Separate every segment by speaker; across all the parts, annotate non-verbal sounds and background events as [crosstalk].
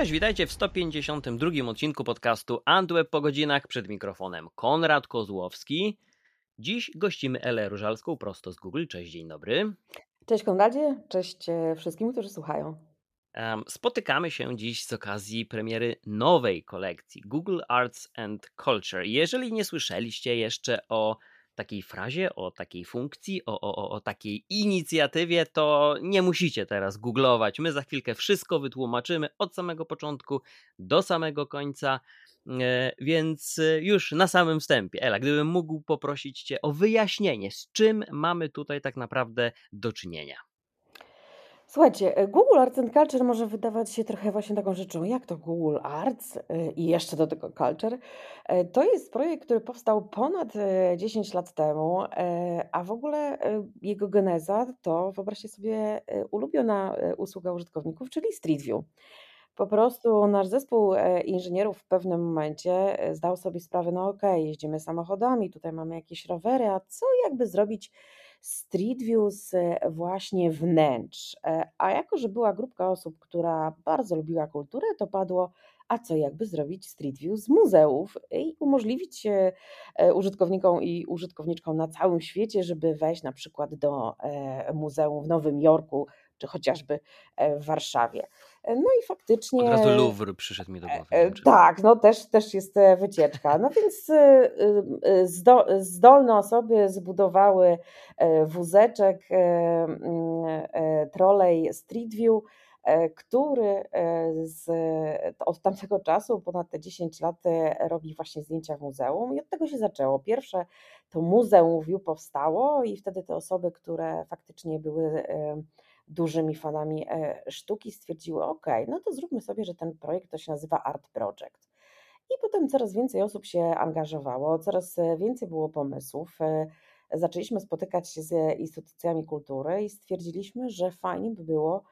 Speaker 1: Cześć, witajcie w 152 odcinku podcastu Antweb po godzinach. Przed mikrofonem Konrad Kozłowski. Dziś gościmy Elę Różalską prosto z Google. Cześć, dzień dobry.
Speaker 2: Cześć Konradzie, cześć e, wszystkim, którzy słuchają.
Speaker 1: Spotykamy się dziś z okazji premiery nowej kolekcji Google Arts and Culture. Jeżeli nie słyszeliście jeszcze o takiej frazie, o takiej funkcji, o, o, o takiej inicjatywie, to nie musicie teraz googlować. My za chwilkę wszystko wytłumaczymy od samego początku do samego końca. E, więc e, już na samym wstępie, Ela, gdybym mógł poprosić Cię o wyjaśnienie, z czym mamy tutaj tak naprawdę do czynienia.
Speaker 2: Słuchajcie, e, Google Arts and Culture może wydawać się trochę właśnie taką rzeczą, jak to Google Arts e, i jeszcze do tego Culture. E, to jest projekt, który powstał ponad 10 lat temu, a w ogóle jego geneza to, wyobraźcie sobie, ulubiona usługa użytkowników, czyli Street View. Po prostu nasz zespół inżynierów w pewnym momencie zdał sobie sprawę, no okej, okay, jeździmy samochodami, tutaj mamy jakieś rowery, a co jakby zrobić Street View z e, właśnie wnętrz. E, a jako, że była grupka osób, która bardzo lubiła kulturę, to padło, a co jakby zrobić Street View z muzeów i umożliwić e, użytkownikom i użytkowniczkom na całym świecie, żeby wejść na przykład do muzeum w Nowym Jorku, czy chociażby w Warszawie. No i faktycznie. Od
Speaker 1: razu Louvre przyszedł mi do głowy. E,
Speaker 2: tak, no też, też jest e, wycieczka. No więc e, zdolne osoby zbudowały wózeczek, trolej Street View, który z, od tamtego czasu, ponad te 10 lat, robi właśnie zdjęcia w muzeum. I od tego się zaczęło. Pierwsze to Muzeum View powstało, i wtedy te osoby, które faktycznie były dużymi fanami e, sztuki, stwierdziły: OK, no to zróbmy sobie, że ten projekt to się nazywa Art Project. I potem coraz więcej osób się angażowało, coraz e, więcej było pomysłów. E, zaczęliśmy spotykać się z instytucjami kultury i stwierdziliśmy, że fajnie by było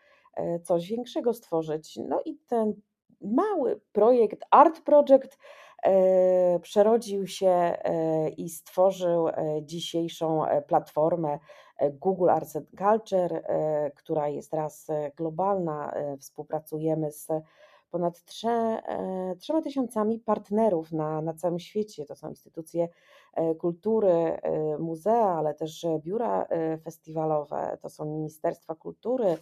Speaker 2: coś większego stworzyć. No i ten mały projekt, Art Project, przerodził się i stworzył dzisiejszą platformę Google Arts and Culture, e, która jest teraz e, globalna. E, współpracujemy z ponad trzema tysiącami partnerów na, na całym świecie. To są instytucje kultury, muzea, ale też biura festiwalowe, to są Ministerstwa Kultury,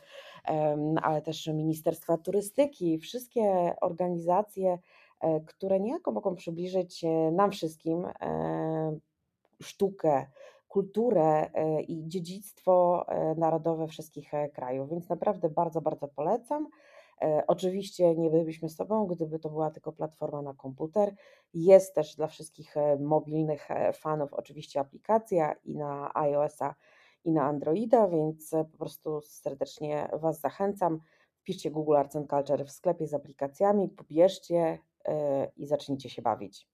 Speaker 2: ale też Ministerstwa Turystyki, wszystkie organizacje, które niejako mogą przybliżyć nam wszystkim sztukę, kulturę e, i dziedzictwo e, narodowe wszystkich e, krajów, więc naprawdę bardzo, bardzo polecam. Oczywiście nie bylibyśmy z Tobą, gdyby to była tylko platforma na komputer. Jest też dla wszystkich mobilnych fanów oczywiście aplikacja i na iOS-a, i na Androida, więc po prostu serdecznie Was zachęcam. Wpiszcie Google Arts and Culture w sklepie z aplikacjami, pobierzcie i zacznijcie się bawić.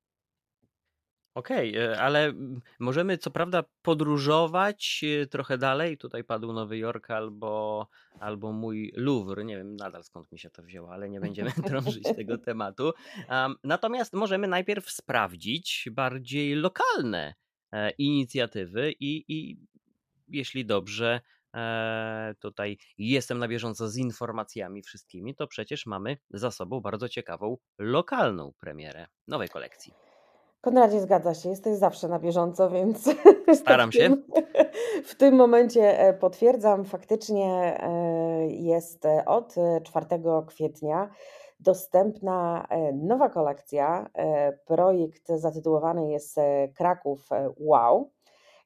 Speaker 1: Okej, e, ale możemy co prawda podróżować e, trochę dalej. Tutaj padł Nowy Jork albo, albo mój Louvre. Nie wiem nadal skąd mi się to wzięło, ale nie będziemy [laughs] drążyć tego [laughs] tematu. natomiast możemy najpierw sprawdzić bardziej lokalne e, inicjatywy i, i jeśli dobrze tutaj jestem na bieżąco z informacjami wszystkimi, to przecież mamy za sobą bardzo ciekawą lokalną premierę nowej kolekcji.
Speaker 2: Konradzie, zgadza się, jesteś zawsze na bieżąco, więc [laughs]
Speaker 1: Staram się.
Speaker 2: w tym momencie e, potwierdzam, faktycznie e, jest e, od 4 kwietnia dostępna nowa kolekcja. Projekt zatytułowany jest Kraków Wow.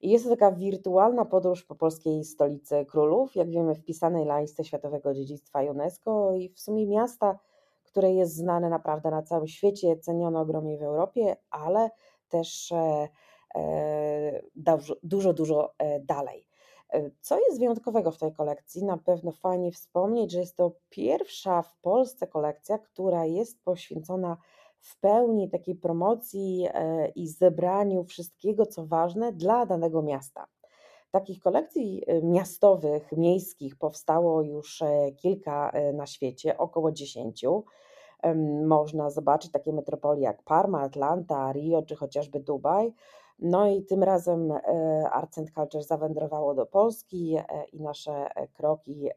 Speaker 2: I jest to taka wirtualna podróż po polskiej stolicy królów, jak wiemy, wpisanej na listę Światowego Dziedzictwa UNESCO i w sumie miasta, które jest znane naprawdę na całym świecie, cenione ogromnie w Europie, ale też e, e, dużo, dużo e, dalej. Co jest wyjątkowego w tej kolekcji? Na pewno fajnie wspomnieć, że jest to pierwsza w Polsce kolekcja, która jest poświęcona w pełni takiej promocji i zebraniu wszystkiego, co ważne dla danego miasta. Takich kolekcji miastowych, miejskich powstało już kilka na świecie, około dziesięciu można zobaczyć takie metropolie jak Parma, Atlanta, Rio czy chociażby Dubaj. No i tym razem Arts and Culture zawędrowało do Polski i nasze kroki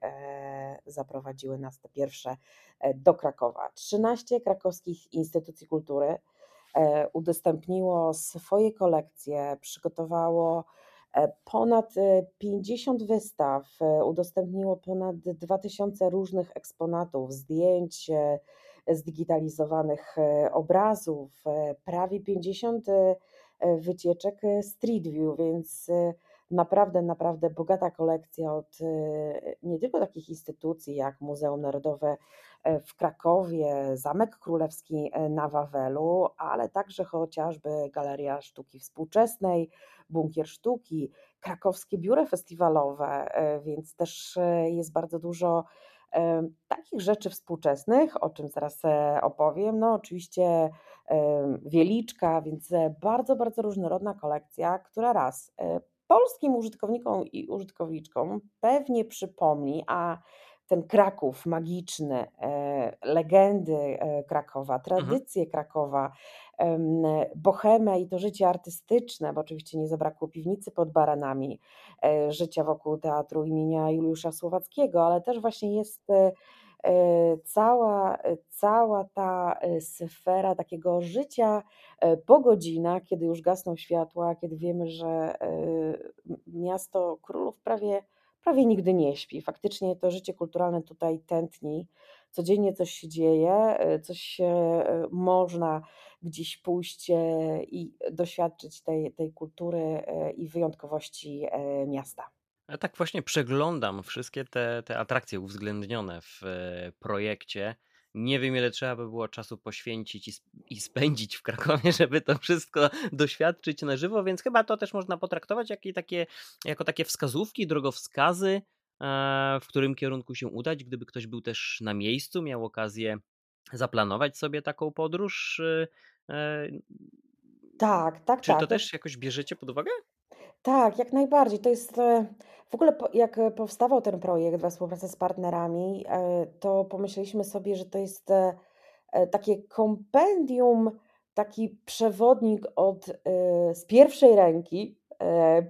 Speaker 2: zaprowadziły nas te pierwsze do Krakowa. 13 krakowskich instytucji kultury udostępniło swoje kolekcje, przygotowało E, ponad 50 e, wystaw, e, udostępniło ponad 2000 różnych eksponatów, zdjęć, zdigitalizowanych obrazów, prawie 50 wycieczek Street View, więc naprawdę, naprawdę bogata kolekcja od nie tylko takich instytucji jak Muzeum Narodowe w Krakowie, Zamek Królewski na Wawelu, ale także chociażby Galeria Sztuki Współczesnej, Bunkier Sztuki, krakowskie biuro festiwalowe, e, więc też e, jest bardzo dużo e, takich rzeczy współczesnych, o czym zaraz opowiem. No, oczywiście Wieliczka, więc bardzo, bardzo różnorodna kolekcja, która raz polskim użytkownikom i użytkowniczkom pewnie przypomni, a ten Kraków magiczny, legendy Krakowa, mhm. tradycje. Krakowa, bohemę i to życie artystyczne, bo oczywiście nie zabrakło piwnicy pod baranami, e, życia wokół teatru imienia Juliusza Słowackiego, ale też właśnie jest e, e, cała, cała ta sfera takiego życia po godzinach, kiedy już gasną światła, kiedy wiemy, że miasto królów prawie, prawie nigdy nie śpi. Faktycznie to życie kulturalne tutaj tętni, codziennie coś się dzieje, coś można gdzieś pójść e, i doświadczyć tej, tej kultury e, i wyjątkowości e, miasta.
Speaker 1: Ja tak właśnie przeglądam wszystkie te, te atrakcje uwzględnione w projekcie. Nie wiem, ile trzeba by było czasu poświęcić i, i spędzić w Krakowie, [laughs] żeby to wszystko doświadczyć na żywo, więc chyba to też można potraktować jak takie, jako takie wskazówki, drogowskazy, w którym kierunku się udać, gdyby ktoś był też na miejscu, miał okazję zaplanować sobie taką podróż. E,
Speaker 2: tak, tak,
Speaker 1: Czy
Speaker 2: tak.
Speaker 1: to też jakoś bierzecie pod uwagę?
Speaker 2: Tak, jak najbardziej. To jest e, w ogóle jak powstawał ten projekt we współpracy z partnerami, e, to pomyśleliśmy sobie, że to jest takie kompendium, taki przewodnik od, z pierwszej ręki,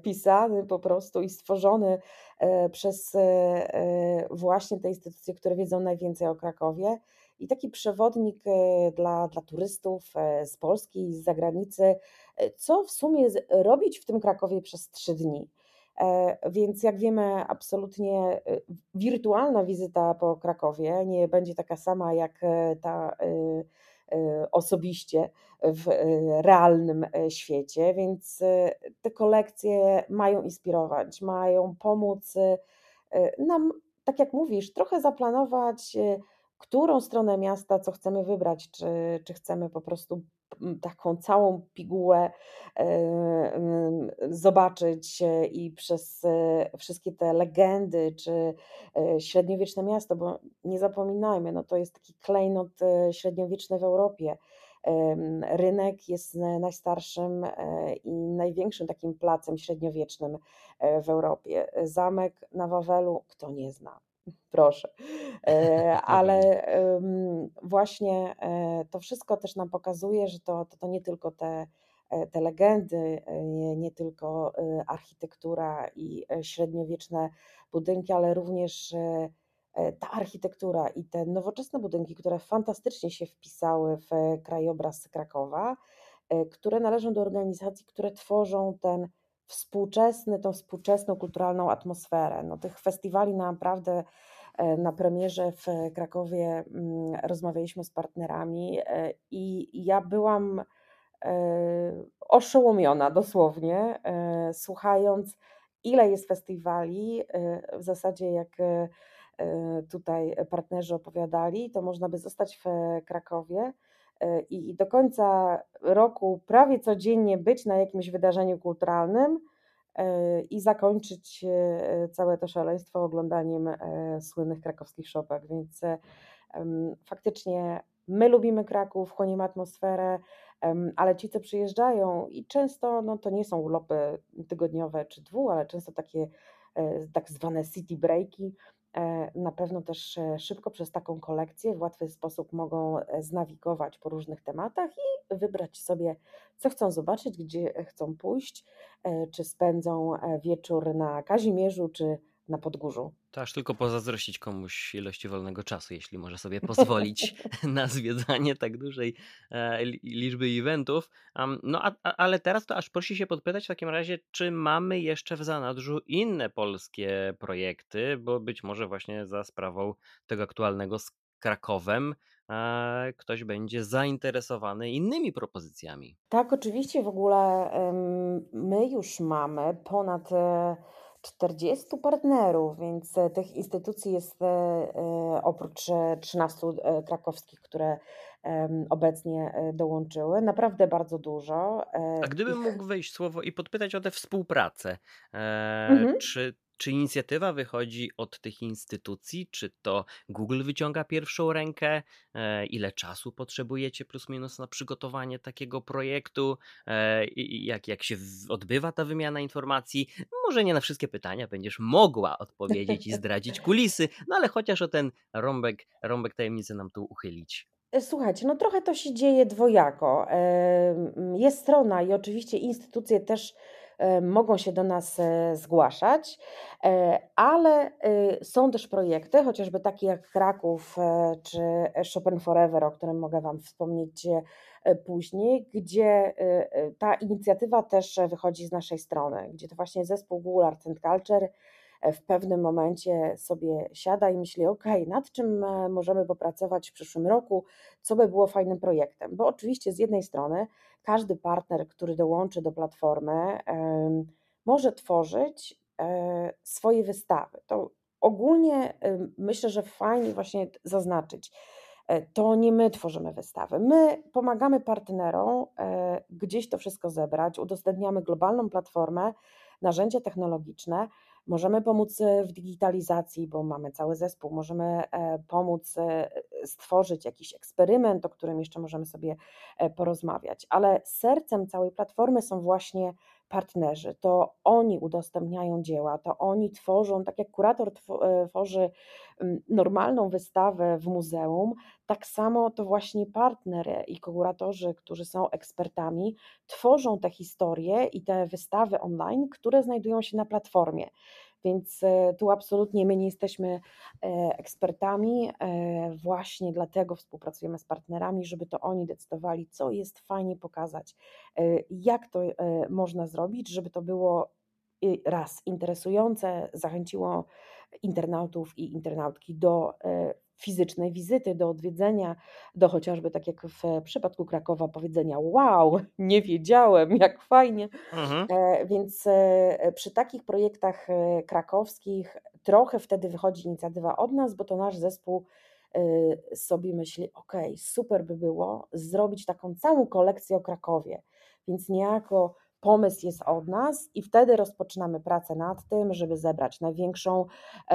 Speaker 2: pisany po prostu i stworzony przez właśnie te instytucje, które wiedzą najwięcej o Krakowie i taki przewodnik e, dla, dla turystów e, z Polski i z zagranicy, e, co w sumie robić w tym Krakowie przez trzy dni. Więc jak wiemy, absolutnie wirtualna wizyta po Krakowie nie będzie taka sama jak ta osobiście w realnym świecie, więc te kolekcje mają inspirować, mają pomóc nam, tak jak mówisz, trochę zaplanować którą stronę miasta, co chcemy wybrać, czy, czy chcemy po prostu taką całą pigułę zobaczyć e, i przez e, wszystkie te legendy, czy e, średniowieczne miasto, bo nie zapominajmy, no to jest taki klejnot średniowieczny w Europie. Rynek jest najstarszym i największym takim placem średniowiecznym w Europie. Zamek na Wawelu, kto nie zna? Proszę. E, [laughs] ale właśnie e, to wszystko też nam pokazuje, że to, to, to nie tylko te, e, te legendy, nie, nie tylko architektura i średniowieczne budynki, ale również ta architektura i te nowoczesne budynki, które fantastycznie się wpisały w krajobraz Krakowa, które należą do organizacji, które tworzą ten współczesny, tą współczesną kulturalną atmosferę. No, tych festiwali naprawdę e, na premierze w Krakowie mm, rozmawialiśmy z partnerami e, i ja byłam e, oszołomiona dosłownie, słuchając, ile jest festiwali. W zasadzie, jak tutaj partnerzy opowiadali, to można by zostać w Krakowie i do końca roku prawie codziennie być na jakimś wydarzeniu kulturalnym e, i zakończyć e, całe to szaleństwo oglądaniem słynnych krakowskich szopek. Więc faktycznie my lubimy Kraków, chłonimy atmosferę, ale ci, co przyjeżdżają i często no, to nie są urlopy tygodniowe czy dwu, ale często takie tak zwane city breaki, e, na pewno też e, szybko przez taką kolekcję w łatwy sposób mogą e, znawigować po różnych tematach i wybrać sobie, co chcą zobaczyć, gdzie chcą pójść, czy spędzą wieczór na Kazimierzu, czy na Podgórzu.
Speaker 1: To aż tylko pozazdrościć komuś ilości wolnego czasu, jeśli może sobie [laughs] pozwolić [laughs] na zwiedzanie tak dużej e, liczby eventów. no a, ale teraz to aż prosi się podpytać w takim razie, czy mamy jeszcze w zanadrzu inne polskie projekty, bo być może właśnie za sprawą tego aktualnego z Krakowem e, ktoś będzie zainteresowany innymi propozycjami.
Speaker 2: Tak, oczywiście w ogóle my już mamy ponad e, 40 partnerów, więc e, tych instytucji jest e, e, oprócz 13 krakowskich, które obecnie dołączyły, naprawdę bardzo dużo.
Speaker 1: A gdybym mógł wejść słowo i podpytać o tę współpracę, mhm. czy czy inicjatywa wychodzi od tych instytucji? Czy to Google wyciąga pierwszą rękę? E, ile czasu potrzebujecie plus minus na przygotowanie takiego projektu? E, jak, jak się odbywa ta wymiana informacji? Może nie na wszystkie pytania będziesz mogła odpowiedzieć i [laughs] zdradzić kulisy, no ale chociaż o ten rąbek, rąbek tajemnicy nam tu uchylić.
Speaker 2: E, słuchajcie, no trochę to się dzieje dwojako. Jest strona i oczywiście instytucje też mogą się do nas e, zgłaszać, e, ale są też projekty, chociażby takie jak Kraków czy Chopin Forever, o którym mogę Wam wspomnieć później, gdzie ta inicjatywa też wychodzi z naszej strony, gdzie to właśnie zespół Google Arts and Culture w pewnym momencie sobie siada i myśli, ok, nad czym możemy popracować w przyszłym roku, co by było fajnym projektem. Bo oczywiście z jednej strony każdy partner, który dołączy do platformy, może tworzyć e, swoje wystawy. To ogólnie myślę, że fajnie właśnie zaznaczyć. E, to nie my tworzymy wystawy. My pomagamy partnerom e, gdzieś to wszystko zebrać, udostępniamy globalną platformę, narzędzia technologiczne, Możemy pomóc e, w digitalizacji, bo mamy cały zespół, możemy e, pomóc e, stworzyć jakiś eksperyment, o którym jeszcze możemy sobie porozmawiać, ale sercem całej platformy są właśnie partnerzy. To oni udostępniają dzieła, to oni tworzą, tak jak kurator tworzy normalną wystawę w muzeum, tak samo to właśnie partner i kuratorzy, którzy są ekspertami, tworzą te historie i te wystawy online, które znajdują się na platformie. Więc e, tu absolutnie my nie jesteśmy e, ekspertami, e, właśnie dlatego współpracujemy z partnerami, żeby to oni decydowali, co jest fajnie pokazać, jak to można zrobić, żeby to było raz interesujące, zachęciło internautów i internautki do fizycznej wizyty, do odwiedzenia, do chociażby tak jak w przypadku Krakowa powiedzenia wow, nie wiedziałem, jak fajnie. Mhm. E, więc e, przy takich projektach e, krakowskich trochę wtedy wychodzi inicjatywa od nas, bo to nasz zespół sobie myśli, ok, super by było zrobić taką całą kolekcję o Krakowie, więc niejako pomysł jest od nas i wtedy rozpoczynamy pracę nad tym, żeby zebrać największą e,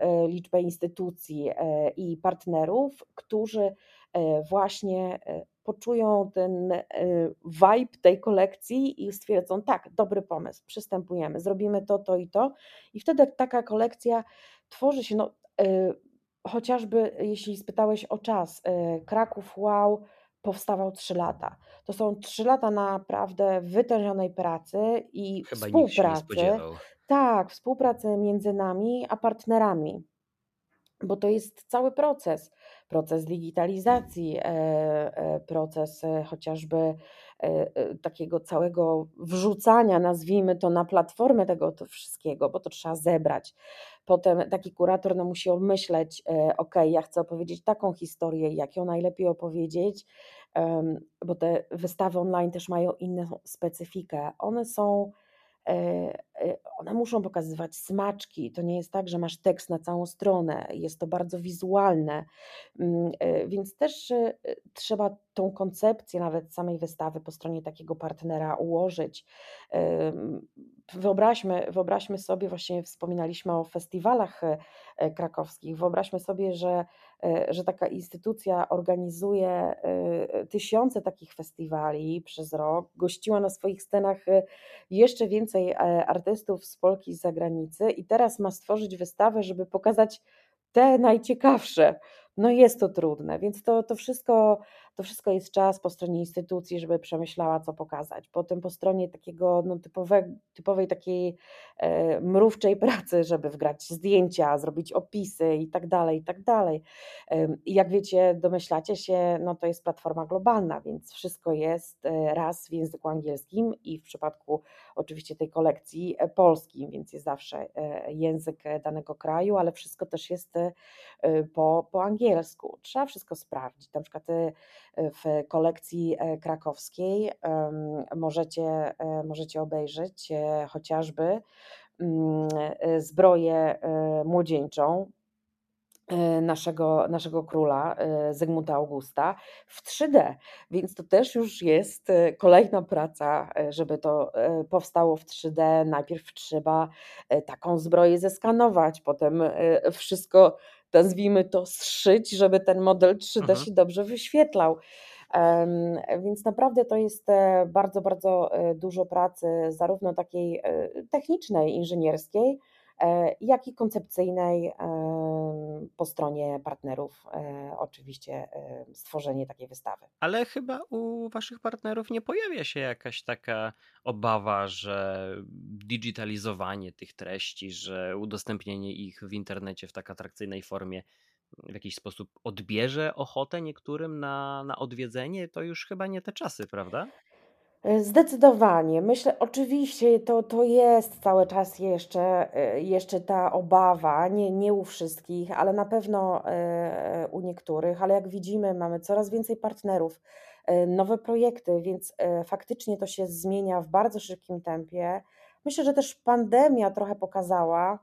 Speaker 2: e, liczbę instytucji e, i partnerów, którzy właśnie poczują ten vibe tej kolekcji i stwierdzą, tak, dobry pomysł, przystępujemy, zrobimy to, to i to. I wtedy taka kolekcja tworzy się, no, chociażby jeśli spytałeś o czas, Kraków Wow powstawał 3 lata. To są 3 lata naprawdę wytężonej pracy i
Speaker 1: Chyba
Speaker 2: współpracy.
Speaker 1: Tak,
Speaker 2: współpracy między nami a partnerami, bo to jest cały proces. Proces digitalizacji, e, e, proces e, chociażby takiego całego wrzucania, nazwijmy to, na platformę tego to wszystkiego, bo to trzeba zebrać. Potem taki kurator no, musi obmyśleć, ok, ja chcę opowiedzieć taką historię, jak ją najlepiej opowiedzieć, bo te wystawy online też mają inną specyfikę. One są e, e, one muszą pokazywać smaczki. To nie jest tak, że masz tekst na całą stronę, jest to bardzo wizualne, mm, e, więc też trzeba tą koncepcję nawet samej wystawy po stronie takiego partnera ułożyć. Wyobraźmy, wyobraźmy sobie, właśnie wspominaliśmy o festiwalach e, krakowskich, wyobraźmy sobie, że, e, że taka instytucja organizuje e, tysiące takich festiwali przez rok, gościła na swoich scenach jeszcze więcej artystów z Polski i z zagranicy i teraz ma stworzyć wystawę, żeby pokazać te najciekawsze. No jest to trudne, więc to, to, wszystko, to wszystko jest czas po stronie instytucji, żeby przemyślała, co pokazać. Potem po stronie takiego no, typowe, typowej takiej e, mrówczej pracy, żeby wgrać zdjęcia, zrobić opisy i tak dalej, i tak dalej. Jak wiecie, domyślacie się, no to jest platforma globalna, więc wszystko jest e, raz w języku angielskim i w przypadku oczywiście tej kolekcji e, polskim, więc jest zawsze e, język danego kraju, ale wszystko też jest po, po angielsku. Trzeba wszystko sprawdzić. Na przykład w kolekcji e, krakowskiej możecie, e, możecie obejrzeć e, chociażby mm, zbroję młodzieńczą naszego, naszego króla Zygmunta Augusta w 3D, więc to też już jest kolejna praca, żeby to powstało w 3D. Najpierw trzeba taką zbroję zeskanować, potem wszystko nazwijmy to, zszyć, żeby ten model 3D mhm. się dobrze wyświetlał. Więc naprawdę to jest e, bardzo, bardzo e, dużo pracy, zarówno takiej e, technicznej, inżynierskiej, jak i koncepcyjnej po stronie partnerów, oczywiście stworzenie takiej wystawy.
Speaker 1: Ale chyba u Waszych partnerów nie pojawia się jakaś taka obawa, że digitalizowanie tych treści, że udostępnienie ich w internecie w tak atrakcyjnej formie w jakiś sposób odbierze ochotę niektórym na, na odwiedzenie, to już chyba nie te czasy, prawda?
Speaker 2: E, zdecydowanie. Myślę, oczywiście to, to jest cały czas jeszcze, e, jeszcze ta obawa, nie, nie u wszystkich, ale na pewno e, u niektórych, ale jak widzimy, mamy coraz więcej partnerów, nowe projekty, więc faktycznie to się zmienia w bardzo szybkim tempie. Myślę, że też pandemia trochę pokazała,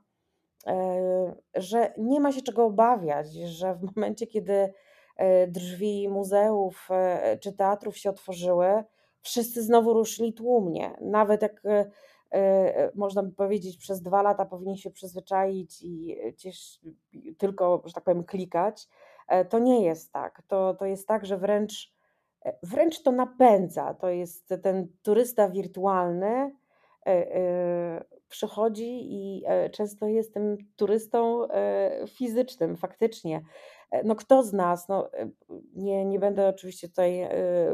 Speaker 2: że nie ma się czego obawiać, że w momencie, kiedy drzwi muzeów czy teatrów się otworzyły, wszyscy znowu ruszyli tłumnie. Nawet jak e, e, można by powiedzieć, przez dwa lata powinien się przyzwyczaić i gdzieś tylko, że tak powiem, klikać, e, to nie jest tak. To, to jest tak, że wręcz, wręcz to napędza. To jest ten turysta wirtualny, przychodzi i często jest tym turystą fizycznym, faktycznie. E, no kto z nas, no e, nie, nie będę oczywiście tutaj e,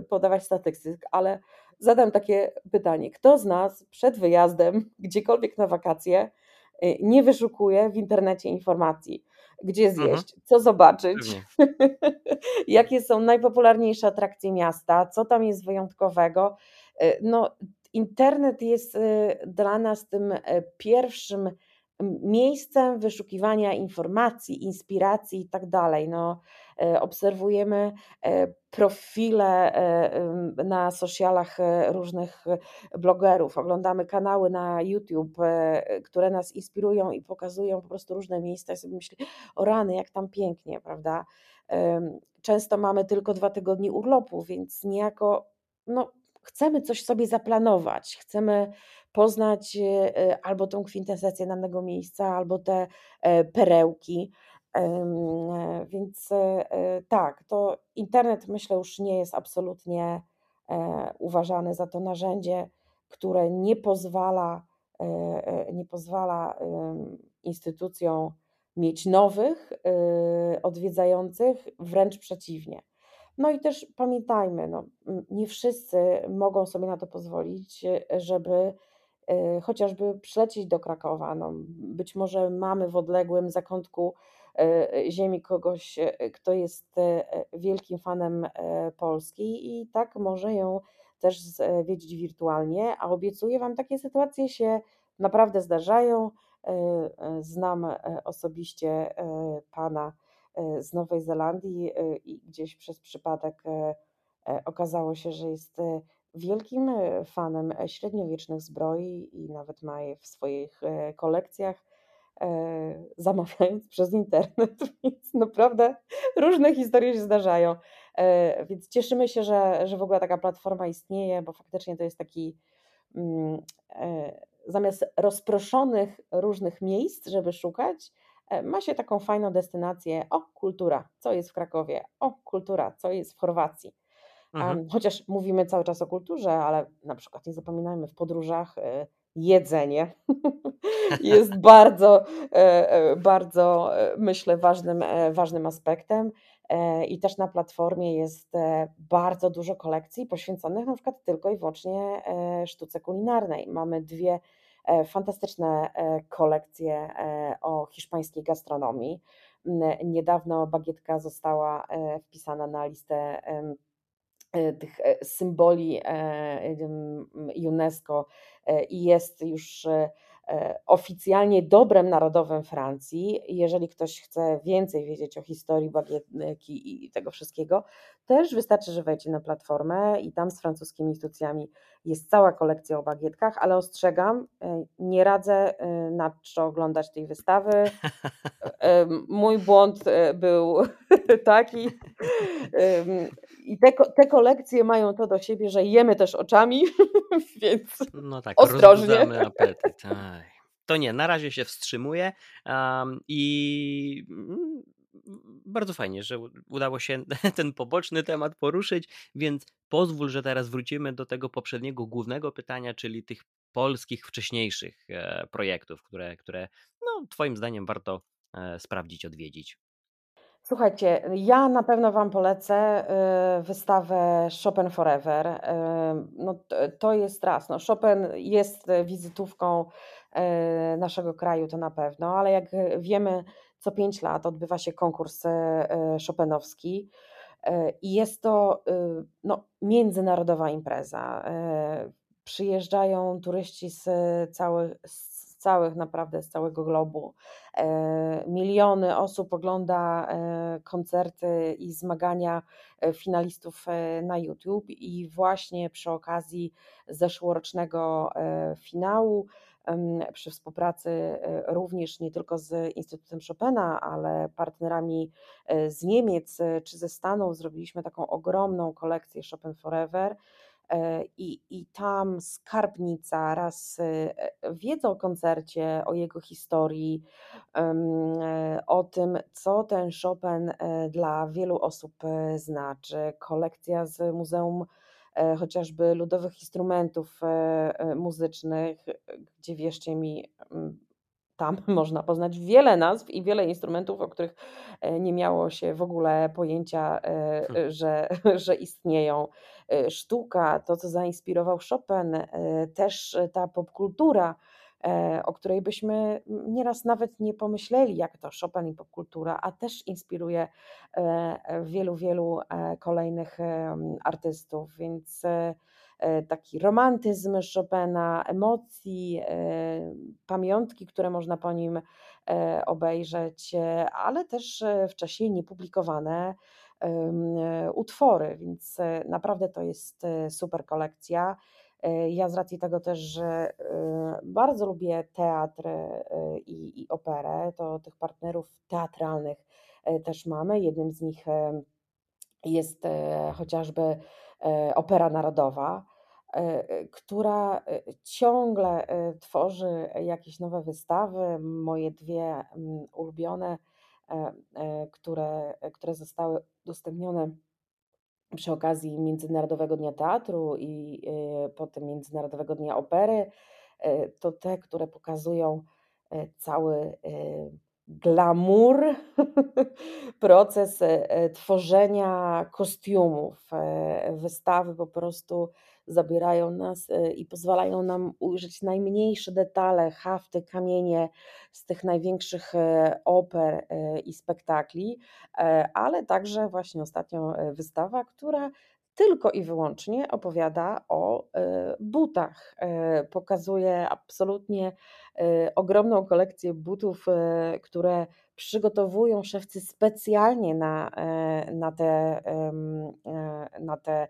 Speaker 2: podawać statystyk, ale zadam takie pytanie. Kto z nas przed wyjazdem gdziekolwiek na wakacje nie wyszukuje w internecie informacji, gdzie mhm. zjeść, co zobaczyć, [laughs] jakie są najpopularniejsze atrakcje miasta, co tam jest wyjątkowego. No, internet jest dla nas tym pierwszym miejscem wyszukiwania informacji, inspiracji i tak dalej. No, e, obserwujemy profile na socialach różnych blogerów, oglądamy kanały na YouTube, które nas inspirują i pokazują po prostu różne miejsca i sobie myślę, o rany, jak tam pięknie, prawda? Często mamy tylko dwa tygodnie urlopu, więc niejako no, chcemy coś sobie zaplanować, chcemy poznać e, albo tą kwintesencję danego miejsca, albo te e, perełki. E, więc tak, to internet myślę już nie jest absolutnie uważany za to narzędzie, które nie pozwala, nie pozwala instytucjom mieć nowych odwiedzających, wręcz przeciwnie. No i też pamiętajmy, no, nie wszyscy mogą sobie na to pozwolić, żeby Y, chociażby przylecieć do Krakowa. No, być może mamy w odległym zakątku y, ziemi kogoś, y, kto jest wielkim fanem Polski i tak może ją też zwiedzić wirtualnie, a obiecuję Wam, takie sytuacje się naprawdę zdarzają. Znam osobiście pana z Nowej Zelandii i gdzieś przez przypadek okazało się, że jest wielkim e, fanem e, średniowiecznych zbroi i nawet ma je w swoich e, kolekcjach, [laughs] zamawiając przez internet, [laughs] więc naprawdę różne historie się zdarzają. Więc cieszymy się, że, że w ogóle taka platforma istnieje, bo faktycznie to jest taki mm, zamiast rozproszonych różnych miejsc, żeby szukać, E, ma się taką fajną destynację, o kultura, co jest w Krakowie, o kultura, co jest w Chorwacji. Mhm. Chociaż mówimy cały czas o kulturze, ale na przykład nie zapominajmy w podróżach e, jedzenie [laughs] jest [laughs] bardzo, e, bardzo myślę ważnym, ważnym aspektem. I też na platformie jest bardzo dużo kolekcji poświęconych na przykład tylko i wyłącznie sztuce kulinarnej. Mamy dwie E, fantastyczne e, kolekcje e, o hiszpańskiej gastronomii. Niedawno bagietka została wpisana na listę tych symboli UNESCO i jest już E, oficjalnie dobrem narodowym Francji. Jeżeli ktoś chce więcej wiedzieć o historii bagietki i tego wszystkiego, też wystarczy, że wejdzie na platformę i tam z francuskimi instytucjami jest cała kolekcja o bagietkach, ale ostrzegam, e, nie radzę e, na czczo oglądać tej wystawy. Mój błąd był [laughs] taki. I te, te kolekcje mają to do siebie, że jemy też oczami, [laughs] więc no tak, ostrożnie.
Speaker 1: apetyt. To nie, na razie się wstrzymuję um, i bardzo fajnie, że udało się [laughs] ten poboczny temat poruszyć, więc pozwól, że teraz wrócimy do tego poprzedniego głównego pytania, czyli tych polskich wcześniejszych e, projektów, które, które no, Twoim zdaniem warto e, sprawdzić, odwiedzić.
Speaker 2: Słuchajcie, ja na pewno Wam polecę y, wystawę Chopin Forever. No, to jest raz. No, Chopin jest wizytówką naszego kraju, to na pewno, ale jak wiemy, co pięć lat odbywa się konkurs Chopinowski i jest to no, międzynarodowa impreza. Przyjeżdżają turyści z całych, całych, naprawdę z całego globu. E, miliony osób ogląda e, koncerty i zmagania e, finalistów na YouTube i właśnie przy okazji zeszłorocznego finału przy współpracy również nie tylko z Instytutem Chopina, ale partnerami z Niemiec czy ze Stanów zrobiliśmy taką ogromną kolekcję Chopin Forever E, I, I tam skarbnica raz e, wiedza o koncercie, o jego historii, e, o tym, co ten Chopin dla wielu osób znaczy. Kolekcja z Muzeum chociażby ludowych instrumentów muzycznych, gdzie wierzcie mi, tam [laughs] można poznać wiele nazw i wiele instrumentów, o których nie miało się w ogóle pojęcia, hmm. że, [laughs] że istnieją. E, sztuka, to co zainspirował Chopin, e, też ta popkultura, e, o której byśmy nieraz nawet nie pomyśleli, jak to Chopin i popkultura, a też inspiruje wielu, wielu kolejnych artystów, więc taki romantyzm Chopina, emocji, pamiątki, które można po nim obejrzeć, ale też wcześniej niepublikowane E, utwory, więc e, naprawdę to jest e, super kolekcja. Ja z racji tego też, że bardzo lubię teatr i, i operę, to tych partnerów teatralnych też mamy. Jednym z nich jest chociażby Opera Narodowa, która ciągle tworzy jakieś nowe wystawy. Moje dwie ulubione E, e, które, które zostały udostępnione przy okazji Międzynarodowego Dnia Teatru i e, potem Międzynarodowego Dnia Opery, to te, które pokazują cały glamour, [laughs] proces tworzenia kostiumów, wystawy po prostu zabierają nas e, i pozwalają nam ujrzeć najmniejsze detale, hafty, kamienie z tych największych e, oper e, i spektakli, ale także właśnie ostatnio wystawa, która tylko i wyłącznie opowiada o butach. Pokazuje absolutnie ogromną kolekcję butów, które przygotowują szewcy specjalnie na, na, te, na te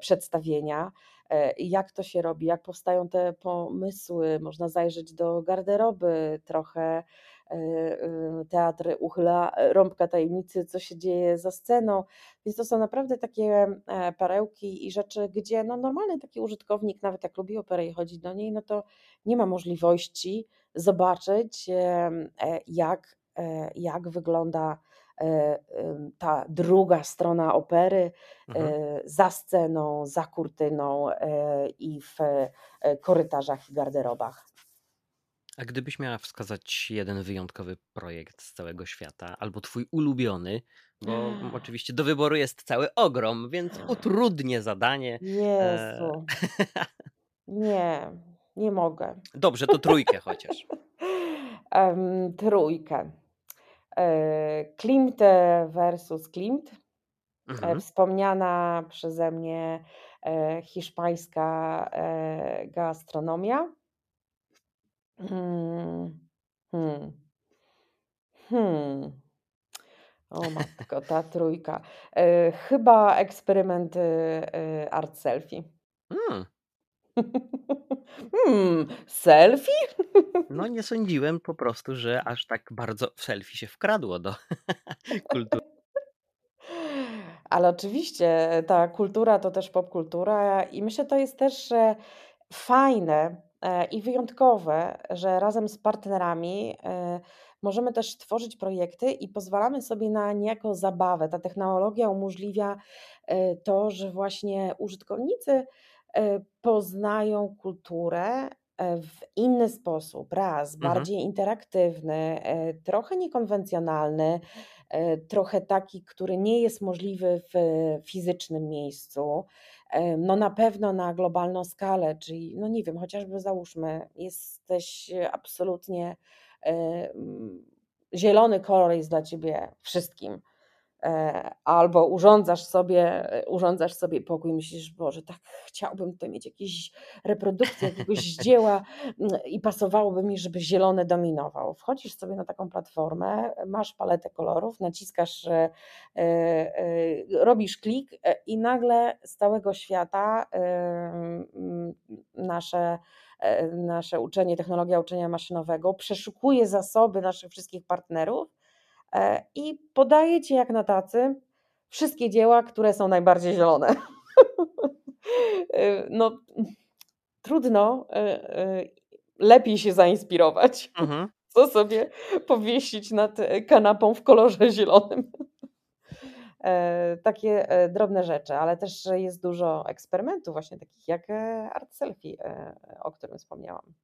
Speaker 2: przedstawienia. E, jak to się robi, jak powstają te pomysły. Można zajrzeć do garderoby, trochę teatr uchyla rąbka tajemnicy, co się dzieje za sceną. Więc to są naprawdę takie perełki i rzeczy, gdzie no normalny taki użytkownik, nawet jak lubi operę i chodzi do niej, no to nie ma możliwości zobaczyć, jak, jak wygląda E, ta druga strona opery mhm. E, za sceną, za kurtyną e, i w korytarzach i garderobach.
Speaker 1: A gdybyś miała wskazać jeden wyjątkowy projekt z całego świata, albo twój ulubiony, bo oczywiście do wyboru jest cały ogrom, więc utrudnię zadanie.
Speaker 2: Jezu. Nie, nie mogę.
Speaker 1: Dobrze, to trójkę chociaż. [laughs]
Speaker 2: um, trójkę. E, Klimt versus Klimt. E, mhm. Wspomniana przeze mnie e, hiszpańska gastronomia. Hmm. Hmm. Hmm. O matko, ta trójka. Chyba eksperyment art selfie. Hmm. [laughs] Hmm, selfie? [laughs]
Speaker 1: No nie sądziłem po prostu, że aż tak bardzo w selfie się wkradło do [laughs] kultury.
Speaker 2: Ale oczywiście ta kultura to też popkultura i myślę, to jest też e, fajne e, i wyjątkowe, że razem z partnerami e, możemy też tworzyć projekty i pozwalamy sobie na niejako zabawę. Ta technologia umożliwia to, że właśnie użytkownicy E, poznają kulturę e, w inny sposób. Raz, mhm. bardziej interaktywny, e, trochę niekonwencjonalny, trochę taki, który nie jest możliwy w fizycznym miejscu. No na pewno na globalną skalę, czyli no nie wiem, chociażby załóżmy, jesteś absolutnie zielony kolor jest dla ciebie wszystkim E, albo urządzasz sobie, urządzasz sobie pokój myślisz, Boże, tak chciałbym tutaj mieć jakieś reprodukcję jakiegoś [laughs] dzieła mm, i pasowałoby mi, żeby zielony dominował. Wchodzisz sobie na taką platformę, masz paletę kolorów, naciskasz, e, e, robisz klik i nagle z całego świata nasze nasze uczenie, technologia uczenia maszynowego przeszukuje zasoby naszych wszystkich partnerów E, i podaję Ci jak na tacy wszystkie dzieła, które są najbardziej zielone. E, [laughs] no, trudno e, lepiej się zainspirować. Mhm. Co sobie powiesić nad kanapą w kolorze zielonym. Takie drobne rzeczy, ale też jest dużo eksperymentów, właśnie takich jak art selfie, o którym wspomniałam.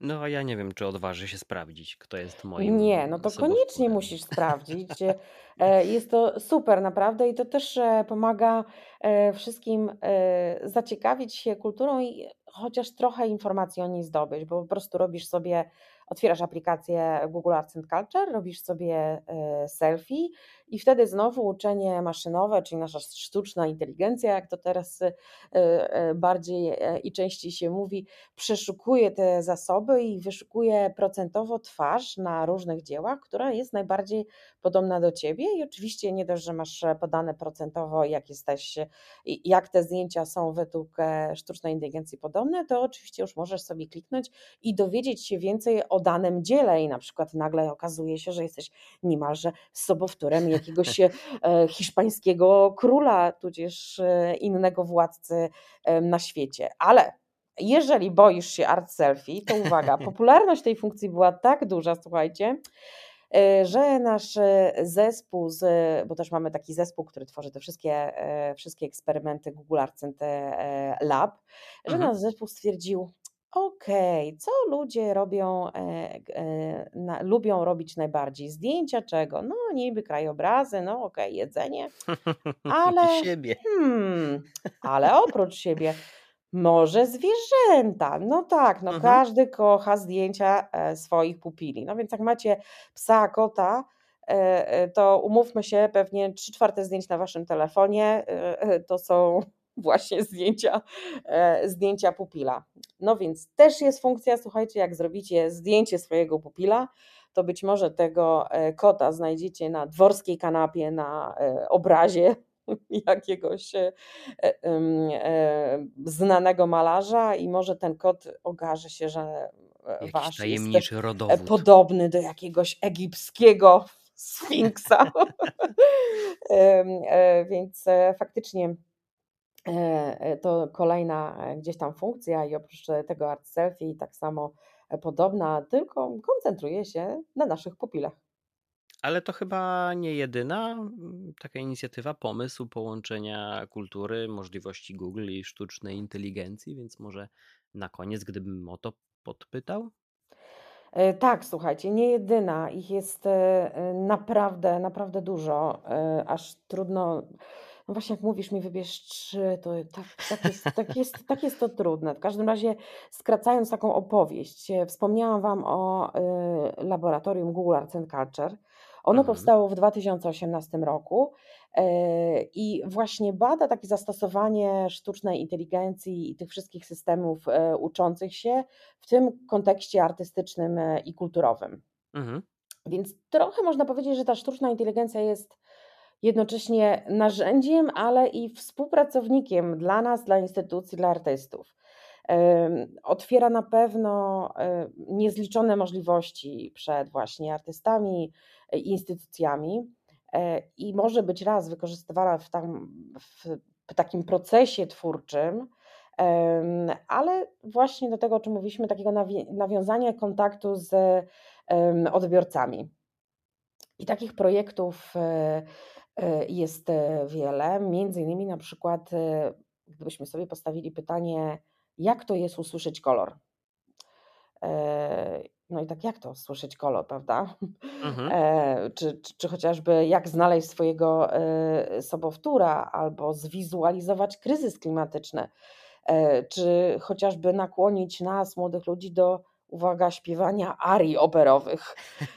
Speaker 1: No a ja nie wiem, czy odważy się sprawdzić, kto jest moim
Speaker 2: Nie, no to koniecznie musisz sprawdzić. E, jest to super naprawdę i to też e, pomaga e, wszystkim zaciekawić się kulturą i chociaż trochę informacji o niej zdobyć, bo po prostu robisz sobie otwierasz aplikację Google Arts Culture, robisz sobie e, selfie i wtedy znowu uczenie maszynowe, czyli nasza sztuczna inteligencja, jak to teraz e, e, bardziej i częściej się mówi, przeszukuje te zasoby i wyszukuje procentowo twarz na różnych dziełach, która jest najbardziej podobna do ciebie. I oczywiście nie dość, że masz podane procentowo, jak jesteś, jak te zdjęcia są według sztucznej inteligencji podobne, to oczywiście już możesz sobie kliknąć i dowiedzieć się więcej o danym dziele i na przykład nagle okazuje się, że jesteś niemalże sobowtórem jakiegoś e, hiszpańskiego króla, tudzież e, innego władcy na świecie. Ale jeżeli boisz się art selfie, to uwaga, [laughs] popularność tej funkcji była tak duża, słuchajcie, e, że nasz zespół, z, bo też mamy taki zespół, który tworzy te wszystkie, wszystkie eksperymenty Google Arts Lab, że mhm. nasz zespół stwierdził, Okej, co ludzie robią, e, e, na, lubią robić najbardziej? Zdjęcia czego? No, niby krajobrazy, no okej, jedzenie, [laughs] ale,
Speaker 1: Siebie.
Speaker 2: hmm, [laughs] ale oprócz siebie, może zwierzęta. No tak, no Mhm. każdy kocha zdjęcia e, swoich pupili. No więc jak macie psa, kota, to umówmy się, pewnie trzy czwarte zdjęć na waszym telefonie to są właśnie zdjęcia, e, zdjęcia pupila. No więc też jest funkcja, słuchajcie, jak zrobicie zdjęcie swojego pupila, to być może tego e, kota znajdziecie na dworskiej kanapie, na e, obrazie [laughs] jakiegoś znanego malarza i może ten kot okaże się, że
Speaker 1: Jakiś
Speaker 2: wasz jest
Speaker 1: tajemniczy rodowód.
Speaker 2: podobny do jakiegoś egipskiego [laughs] sfinksa. [laughs] Więc faktycznie to kolejna gdzieś tam funkcja i oprócz tego art selfie tak samo podobna, tylko koncentruje się na naszych pupilach.
Speaker 1: Ale to chyba nie jedyna taka inicjatywa, pomysł połączenia kultury, możliwości Google i sztucznej inteligencji, więc może na koniec, gdybym o to podpytał?
Speaker 2: E, tak, słuchajcie, nie jedyna. Ich jest e, e, naprawdę, naprawdę dużo, aż trudno. No właśnie, jak mówisz mi, wybierz trzy, to tak, tak, jest, tak, jest, tak jest to trudne. W każdym razie, skracając taką opowieść, wspomniałam Wam o laboratorium Google Arts and Culture. Ono Mhm. powstało w 2018 roku e, i właśnie bada takie zastosowanie sztucznej inteligencji i tych wszystkich systemów e, uczących się w tym kontekście artystycznym e, i kulturowym. Mhm. Więc trochę można powiedzieć, że ta sztuczna inteligencja jest jednocześnie narzędziem, ale i współpracownikiem dla nas, dla instytucji, dla artystów. Otwiera na pewno niezliczone możliwości przed właśnie artystami, instytucjami e, i może być raz wykorzystywana w, tam, w takim procesie twórczym, ale właśnie do tego, o czym mówiliśmy, takiego nawiązania kontaktu z odbiorcami. I takich projektów e, e, jest wiele, między innymi na przykład, gdybyśmy sobie postawili pytanie, jak to jest usłyszeć kolor? No i tak jak to słyszeć kolor, prawda? Mhm. E, czy, czy, czy, chociażby jak znaleźć swojego e, sobowtóra albo zwizualizować kryzys klimatyczny, e, czy chociażby nakłonić nas, młodych ludzi, do uwaga, śpiewania arii operowych.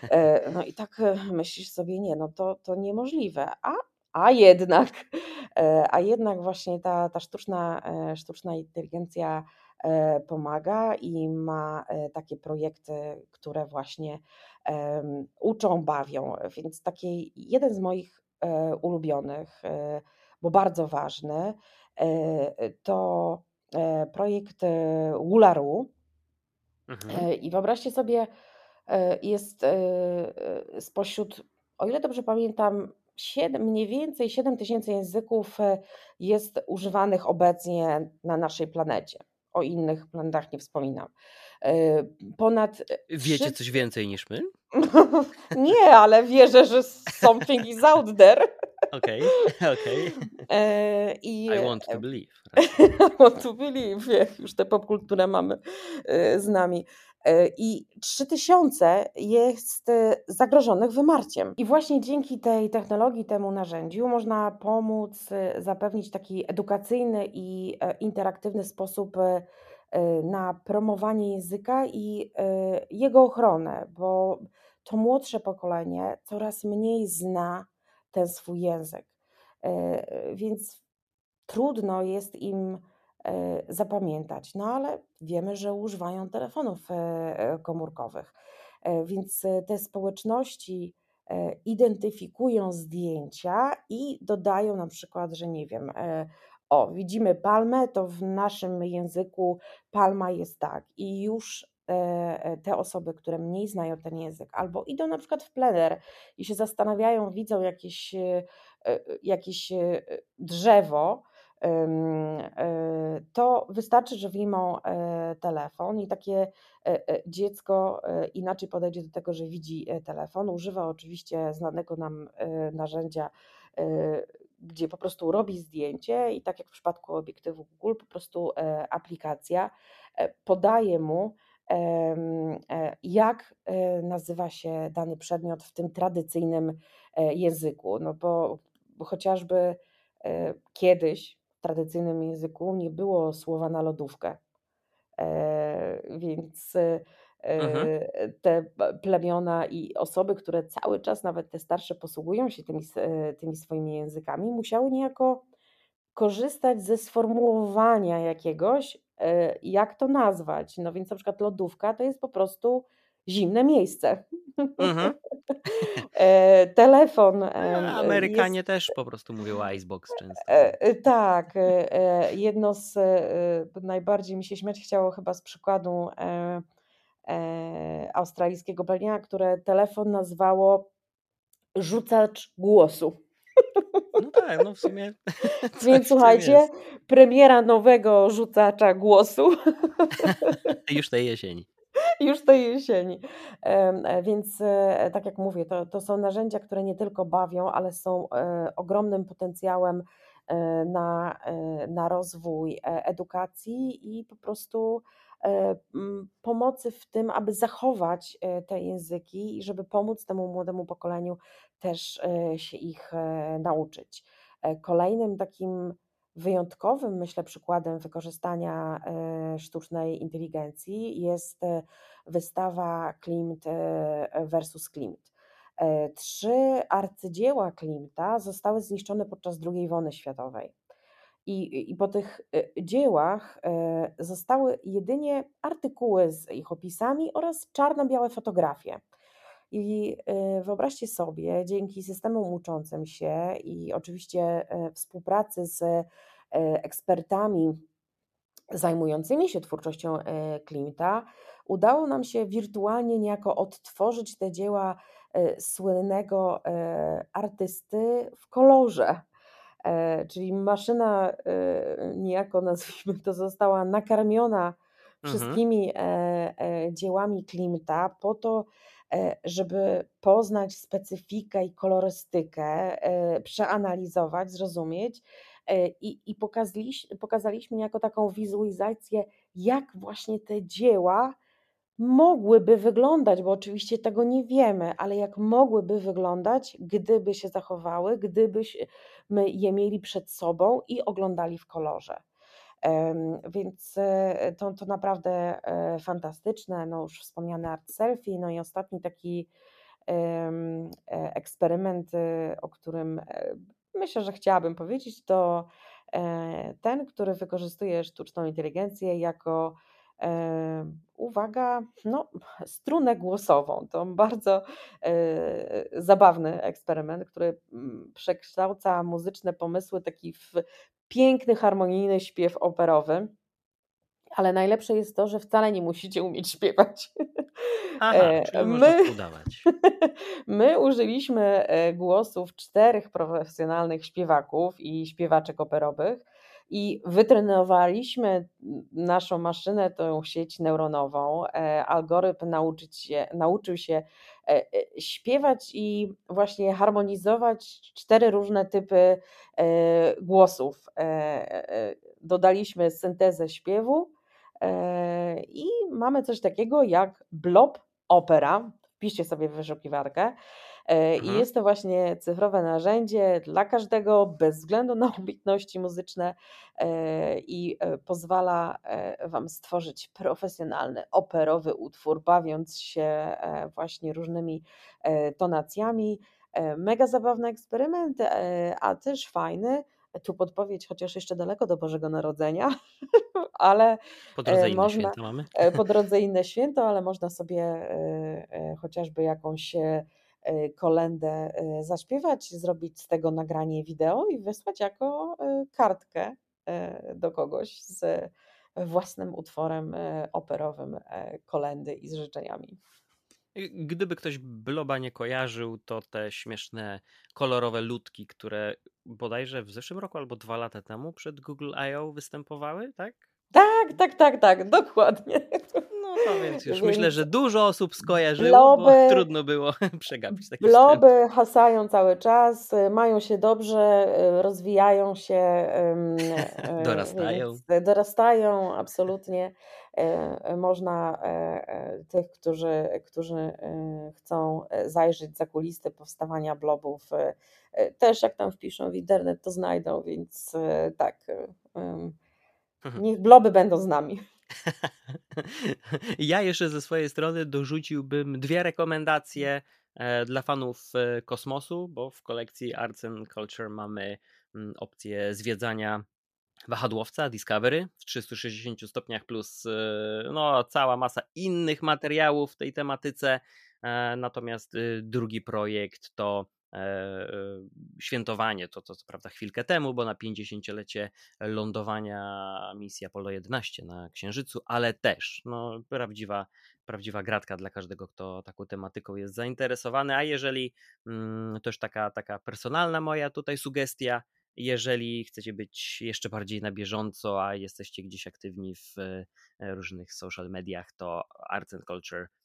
Speaker 2: E, no i tak e, myślisz sobie, nie, no to, to niemożliwe. A, a jednak, e, a jednak właśnie ta, ta sztuczna, sztuczna inteligencja pomaga i ma takie projekty, które właśnie uczą, bawią. Więc taki jeden z moich ulubionych, bo bardzo ważny, to projekt Wularu. Mhm. I wyobraźcie sobie, jest spośród, o ile dobrze pamiętam, 7, mniej więcej 7 tysięcy języków jest używanych obecnie na naszej planecie o innych planetach nie wspominam. E, ponad. E,
Speaker 1: Wiecie coś więcej niż my? [laughs]
Speaker 2: nie, ale wierzę, że something is out there.
Speaker 1: Okej, okej. E, I [laughs] want to believe.
Speaker 2: I want to believe. Już tę popkulturę mamy z nami. I 3000 jest zagrożonych wymarciem. I właśnie dzięki tej technologii, temu narzędziu można pomóc zapewnić taki edukacyjny i interaktywny sposób na promowanie języka i jego ochronę, bo to młodsze pokolenie coraz mniej zna ten swój język. Więc trudno jest im zapamiętać. No ale wiemy, że używają telefonów komórkowych, więc te społeczności identyfikują zdjęcia i dodają na przykład, że nie wiem, o, widzimy palmę, to w naszym języku palma jest tak i już te osoby, które mniej znają ten język, albo idą na przykład w plener i się zastanawiają, widzą jakieś, jakieś drzewo, E, to wystarczy, że wyjmą e, telefon i takie e, dziecko inaczej podejdzie do tego, że widzi telefon. Używa oczywiście znanego nam narzędzia, gdzie po prostu robi zdjęcie i tak jak w przypadku obiektywu Google, po prostu aplikacja podaje mu, jak nazywa się dany przedmiot w tym tradycyjnym języku. No bo, bo chociażby kiedyś tradycyjnym języku nie było słowa na lodówkę. E, więc e, mhm. te plemiona i osoby, które cały czas, nawet te starsze, posługują się tymi, e, tymi swoimi językami, musiały niejako korzystać ze sformułowania jakiegoś, e, jak to nazwać. No więc na przykład lodówka to jest po prostu zimne miejsce. Mhm. [laughs] E, telefon. No,
Speaker 1: Amerykanie
Speaker 2: jest...
Speaker 1: też po prostu mówią icebox często.
Speaker 2: E, tak. Jedno z najbardziej mi się śmiać chciało chyba z przykładu e, australijskiego plemienia, które telefon nazwało rzucacz głosu.
Speaker 1: No tak, no w sumie. [laughs]
Speaker 2: Więc słuchajcie, premiera nowego rzucacza głosu. [laughs]
Speaker 1: Już tej jesieni.
Speaker 2: Już tej jesieni. E, więc e, tak jak mówię, to, to są narzędzia, które nie tylko bawią, ale są e, ogromnym potencjałem na, na rozwój edukacji i po prostu pomocy w tym, aby zachować te języki i żeby pomóc temu młodemu pokoleniu też się ich nauczyć. Kolejnym takim wyjątkowym, myślę, przykładem wykorzystania sztucznej inteligencji jest wystawa Klimt versus Klimt. Trzy arcydzieła Klimta zostały zniszczone podczas II wojny światowej. I, I po tych dziełach zostały jedynie artykuły z ich opisami oraz czarno-białe fotografie. I wyobraźcie sobie, dzięki systemom uczącym się i oczywiście współpracy z ekspertami zajmującymi się twórczością Klimta, udało nam się wirtualnie niejako odtworzyć te dzieła słynnego artysty w kolorze. Czyli maszyna niejako [laughs] nazwijmy to została nakarmiona mhm. wszystkimi mhm. dziełami Klimta po to, E, żeby poznać specyfikę i kolorystykę, e, przeanalizować, zrozumieć e, i, i pokazaliśmy, pokazaliśmy jako taką wizualizację, jak właśnie te dzieła mogłyby wyglądać, bo oczywiście tego nie wiemy, ale jak mogłyby wyglądać, gdyby się zachowały, gdybyśmy je mieli przed sobą i oglądali w kolorze. Więc e, to, to naprawdę e, fantastyczne. No już wspomniany art selfie, no i ostatni taki e, eksperyment, o którym myślę, że chciałabym powiedzieć, to ten, który wykorzystuje sztuczną inteligencję jako uwaga, no, strunę głosową. To bardzo zabawny eksperyment, który mm, przekształca muzyczne pomysły taki w piękny, harmonijny śpiew operowy. Ale najlepsze jest to, że wcale nie musicie umieć śpiewać. [laughs]
Speaker 1: Aha, e, my, [laughs]
Speaker 2: my użyliśmy e, głosów czterech profesjonalnych śpiewaków i śpiewaczek operowych i wytrenowaliśmy naszą maszynę, tą sieć neuronową. E, algorytm nauczyć się, nauczył się E, e, śpiewać i właśnie harmonizować cztery różne typy głosów. Dodaliśmy syntezę śpiewu i mamy coś takiego jak blob opera. Wpiszcie sobie w wyszukiwarkę. I mhm. jest to właśnie cyfrowe narzędzie dla każdego, bez względu na [laughs] umiejętności muzyczne i pozwala Wam stworzyć profesjonalny, operowy utwór, bawiąc się właśnie różnymi tonacjami. Mega zabawny eksperyment, a też fajny. Tu podpowiedź, chociaż jeszcze daleko do Bożego Narodzenia, [laughs] ale
Speaker 1: po drodze inne można, święto mamy.
Speaker 2: Po drodze inne święto, ale można sobie chociażby jakąś kolendę y, zaśpiewać, zrobić z tego nagranie wideo i wysłać jako y, kartkę do kogoś z własnym utworem operowym kolendy i z życzeniami.
Speaker 1: Gdyby ktoś Bloba nie kojarzył, to te śmieszne, kolorowe ludki, które bodajże w zeszłym roku albo dwa lata temu przed Google I.O. występowały, tak?
Speaker 2: Tak, tak, tak, tak, dokładnie.
Speaker 1: No więc już więc myślę, że dużo osób skojarzyło, bloby, bo trudno było [laughs] przegapić takie
Speaker 2: Bloby wstęp. hasają cały czas, y, mają się dobrze, y, rozwijają się. [laughs]
Speaker 1: Y, dorastają.
Speaker 2: Dorastają, absolutnie. Można tych, którzy, którzy chcą zajrzeć za kulisy powstawania blobów, też jak tam wpiszą w internet, to znajdą, więc tak. Mhm. Niech bloby będą z nami. [laughs]
Speaker 1: Ja jeszcze ze swojej strony dorzuciłbym dwie rekomendacje e, dla fanów e, kosmosu, bo w kolekcji Arts and Culture mamy mm, opcję zwiedzania wahadłowca Discovery w 360 stopniach plus e, no, cała masa innych materiałów w tej tematyce. Natomiast drugi projekt to świętowanie, to, to co prawda chwilkę temu, bo na 50-lecie lądowania misji Apollo 11 na Księżycu, ale też no, prawdziwa, prawdziwa gratka dla każdego, kto taką tematyką jest zainteresowany, a jeżeli mm, też taka, taka personalna moja tutaj sugestia, jeżeli chcecie być jeszcze bardziej na bieżąco, a jesteście gdzieś aktywni w e, różnych social mediach, to Arts and Culture e,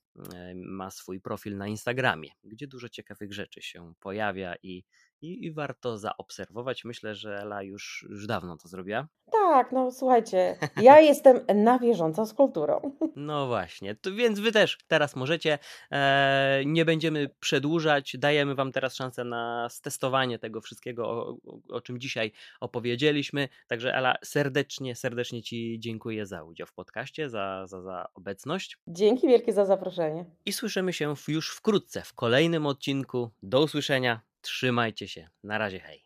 Speaker 1: ma swój profil na Instagramie, gdzie dużo ciekawych rzeczy się pojawia i, i, i warto zaobserwować. Myślę, że Ela już, już dawno to zrobiła.
Speaker 2: Tak, no słuchajcie, [laughs] ja jestem na bieżąco z kulturą.
Speaker 1: No właśnie, to więc wy też teraz możecie. E, nie będziemy przedłużać. Dajemy wam teraz szansę na stestowanie tego wszystkiego, o, o czym dzisiaj opowiedzieliśmy. Także Ela, serdecznie, serdecznie Ci dziękuję za udział w podcaście, za, za, za obecność.
Speaker 2: Dzięki wielkie za zaproszenie.
Speaker 1: I słyszymy się już wkrótce w kolejnym odcinku. Do usłyszenia. Trzymajcie się. Na razie, hej.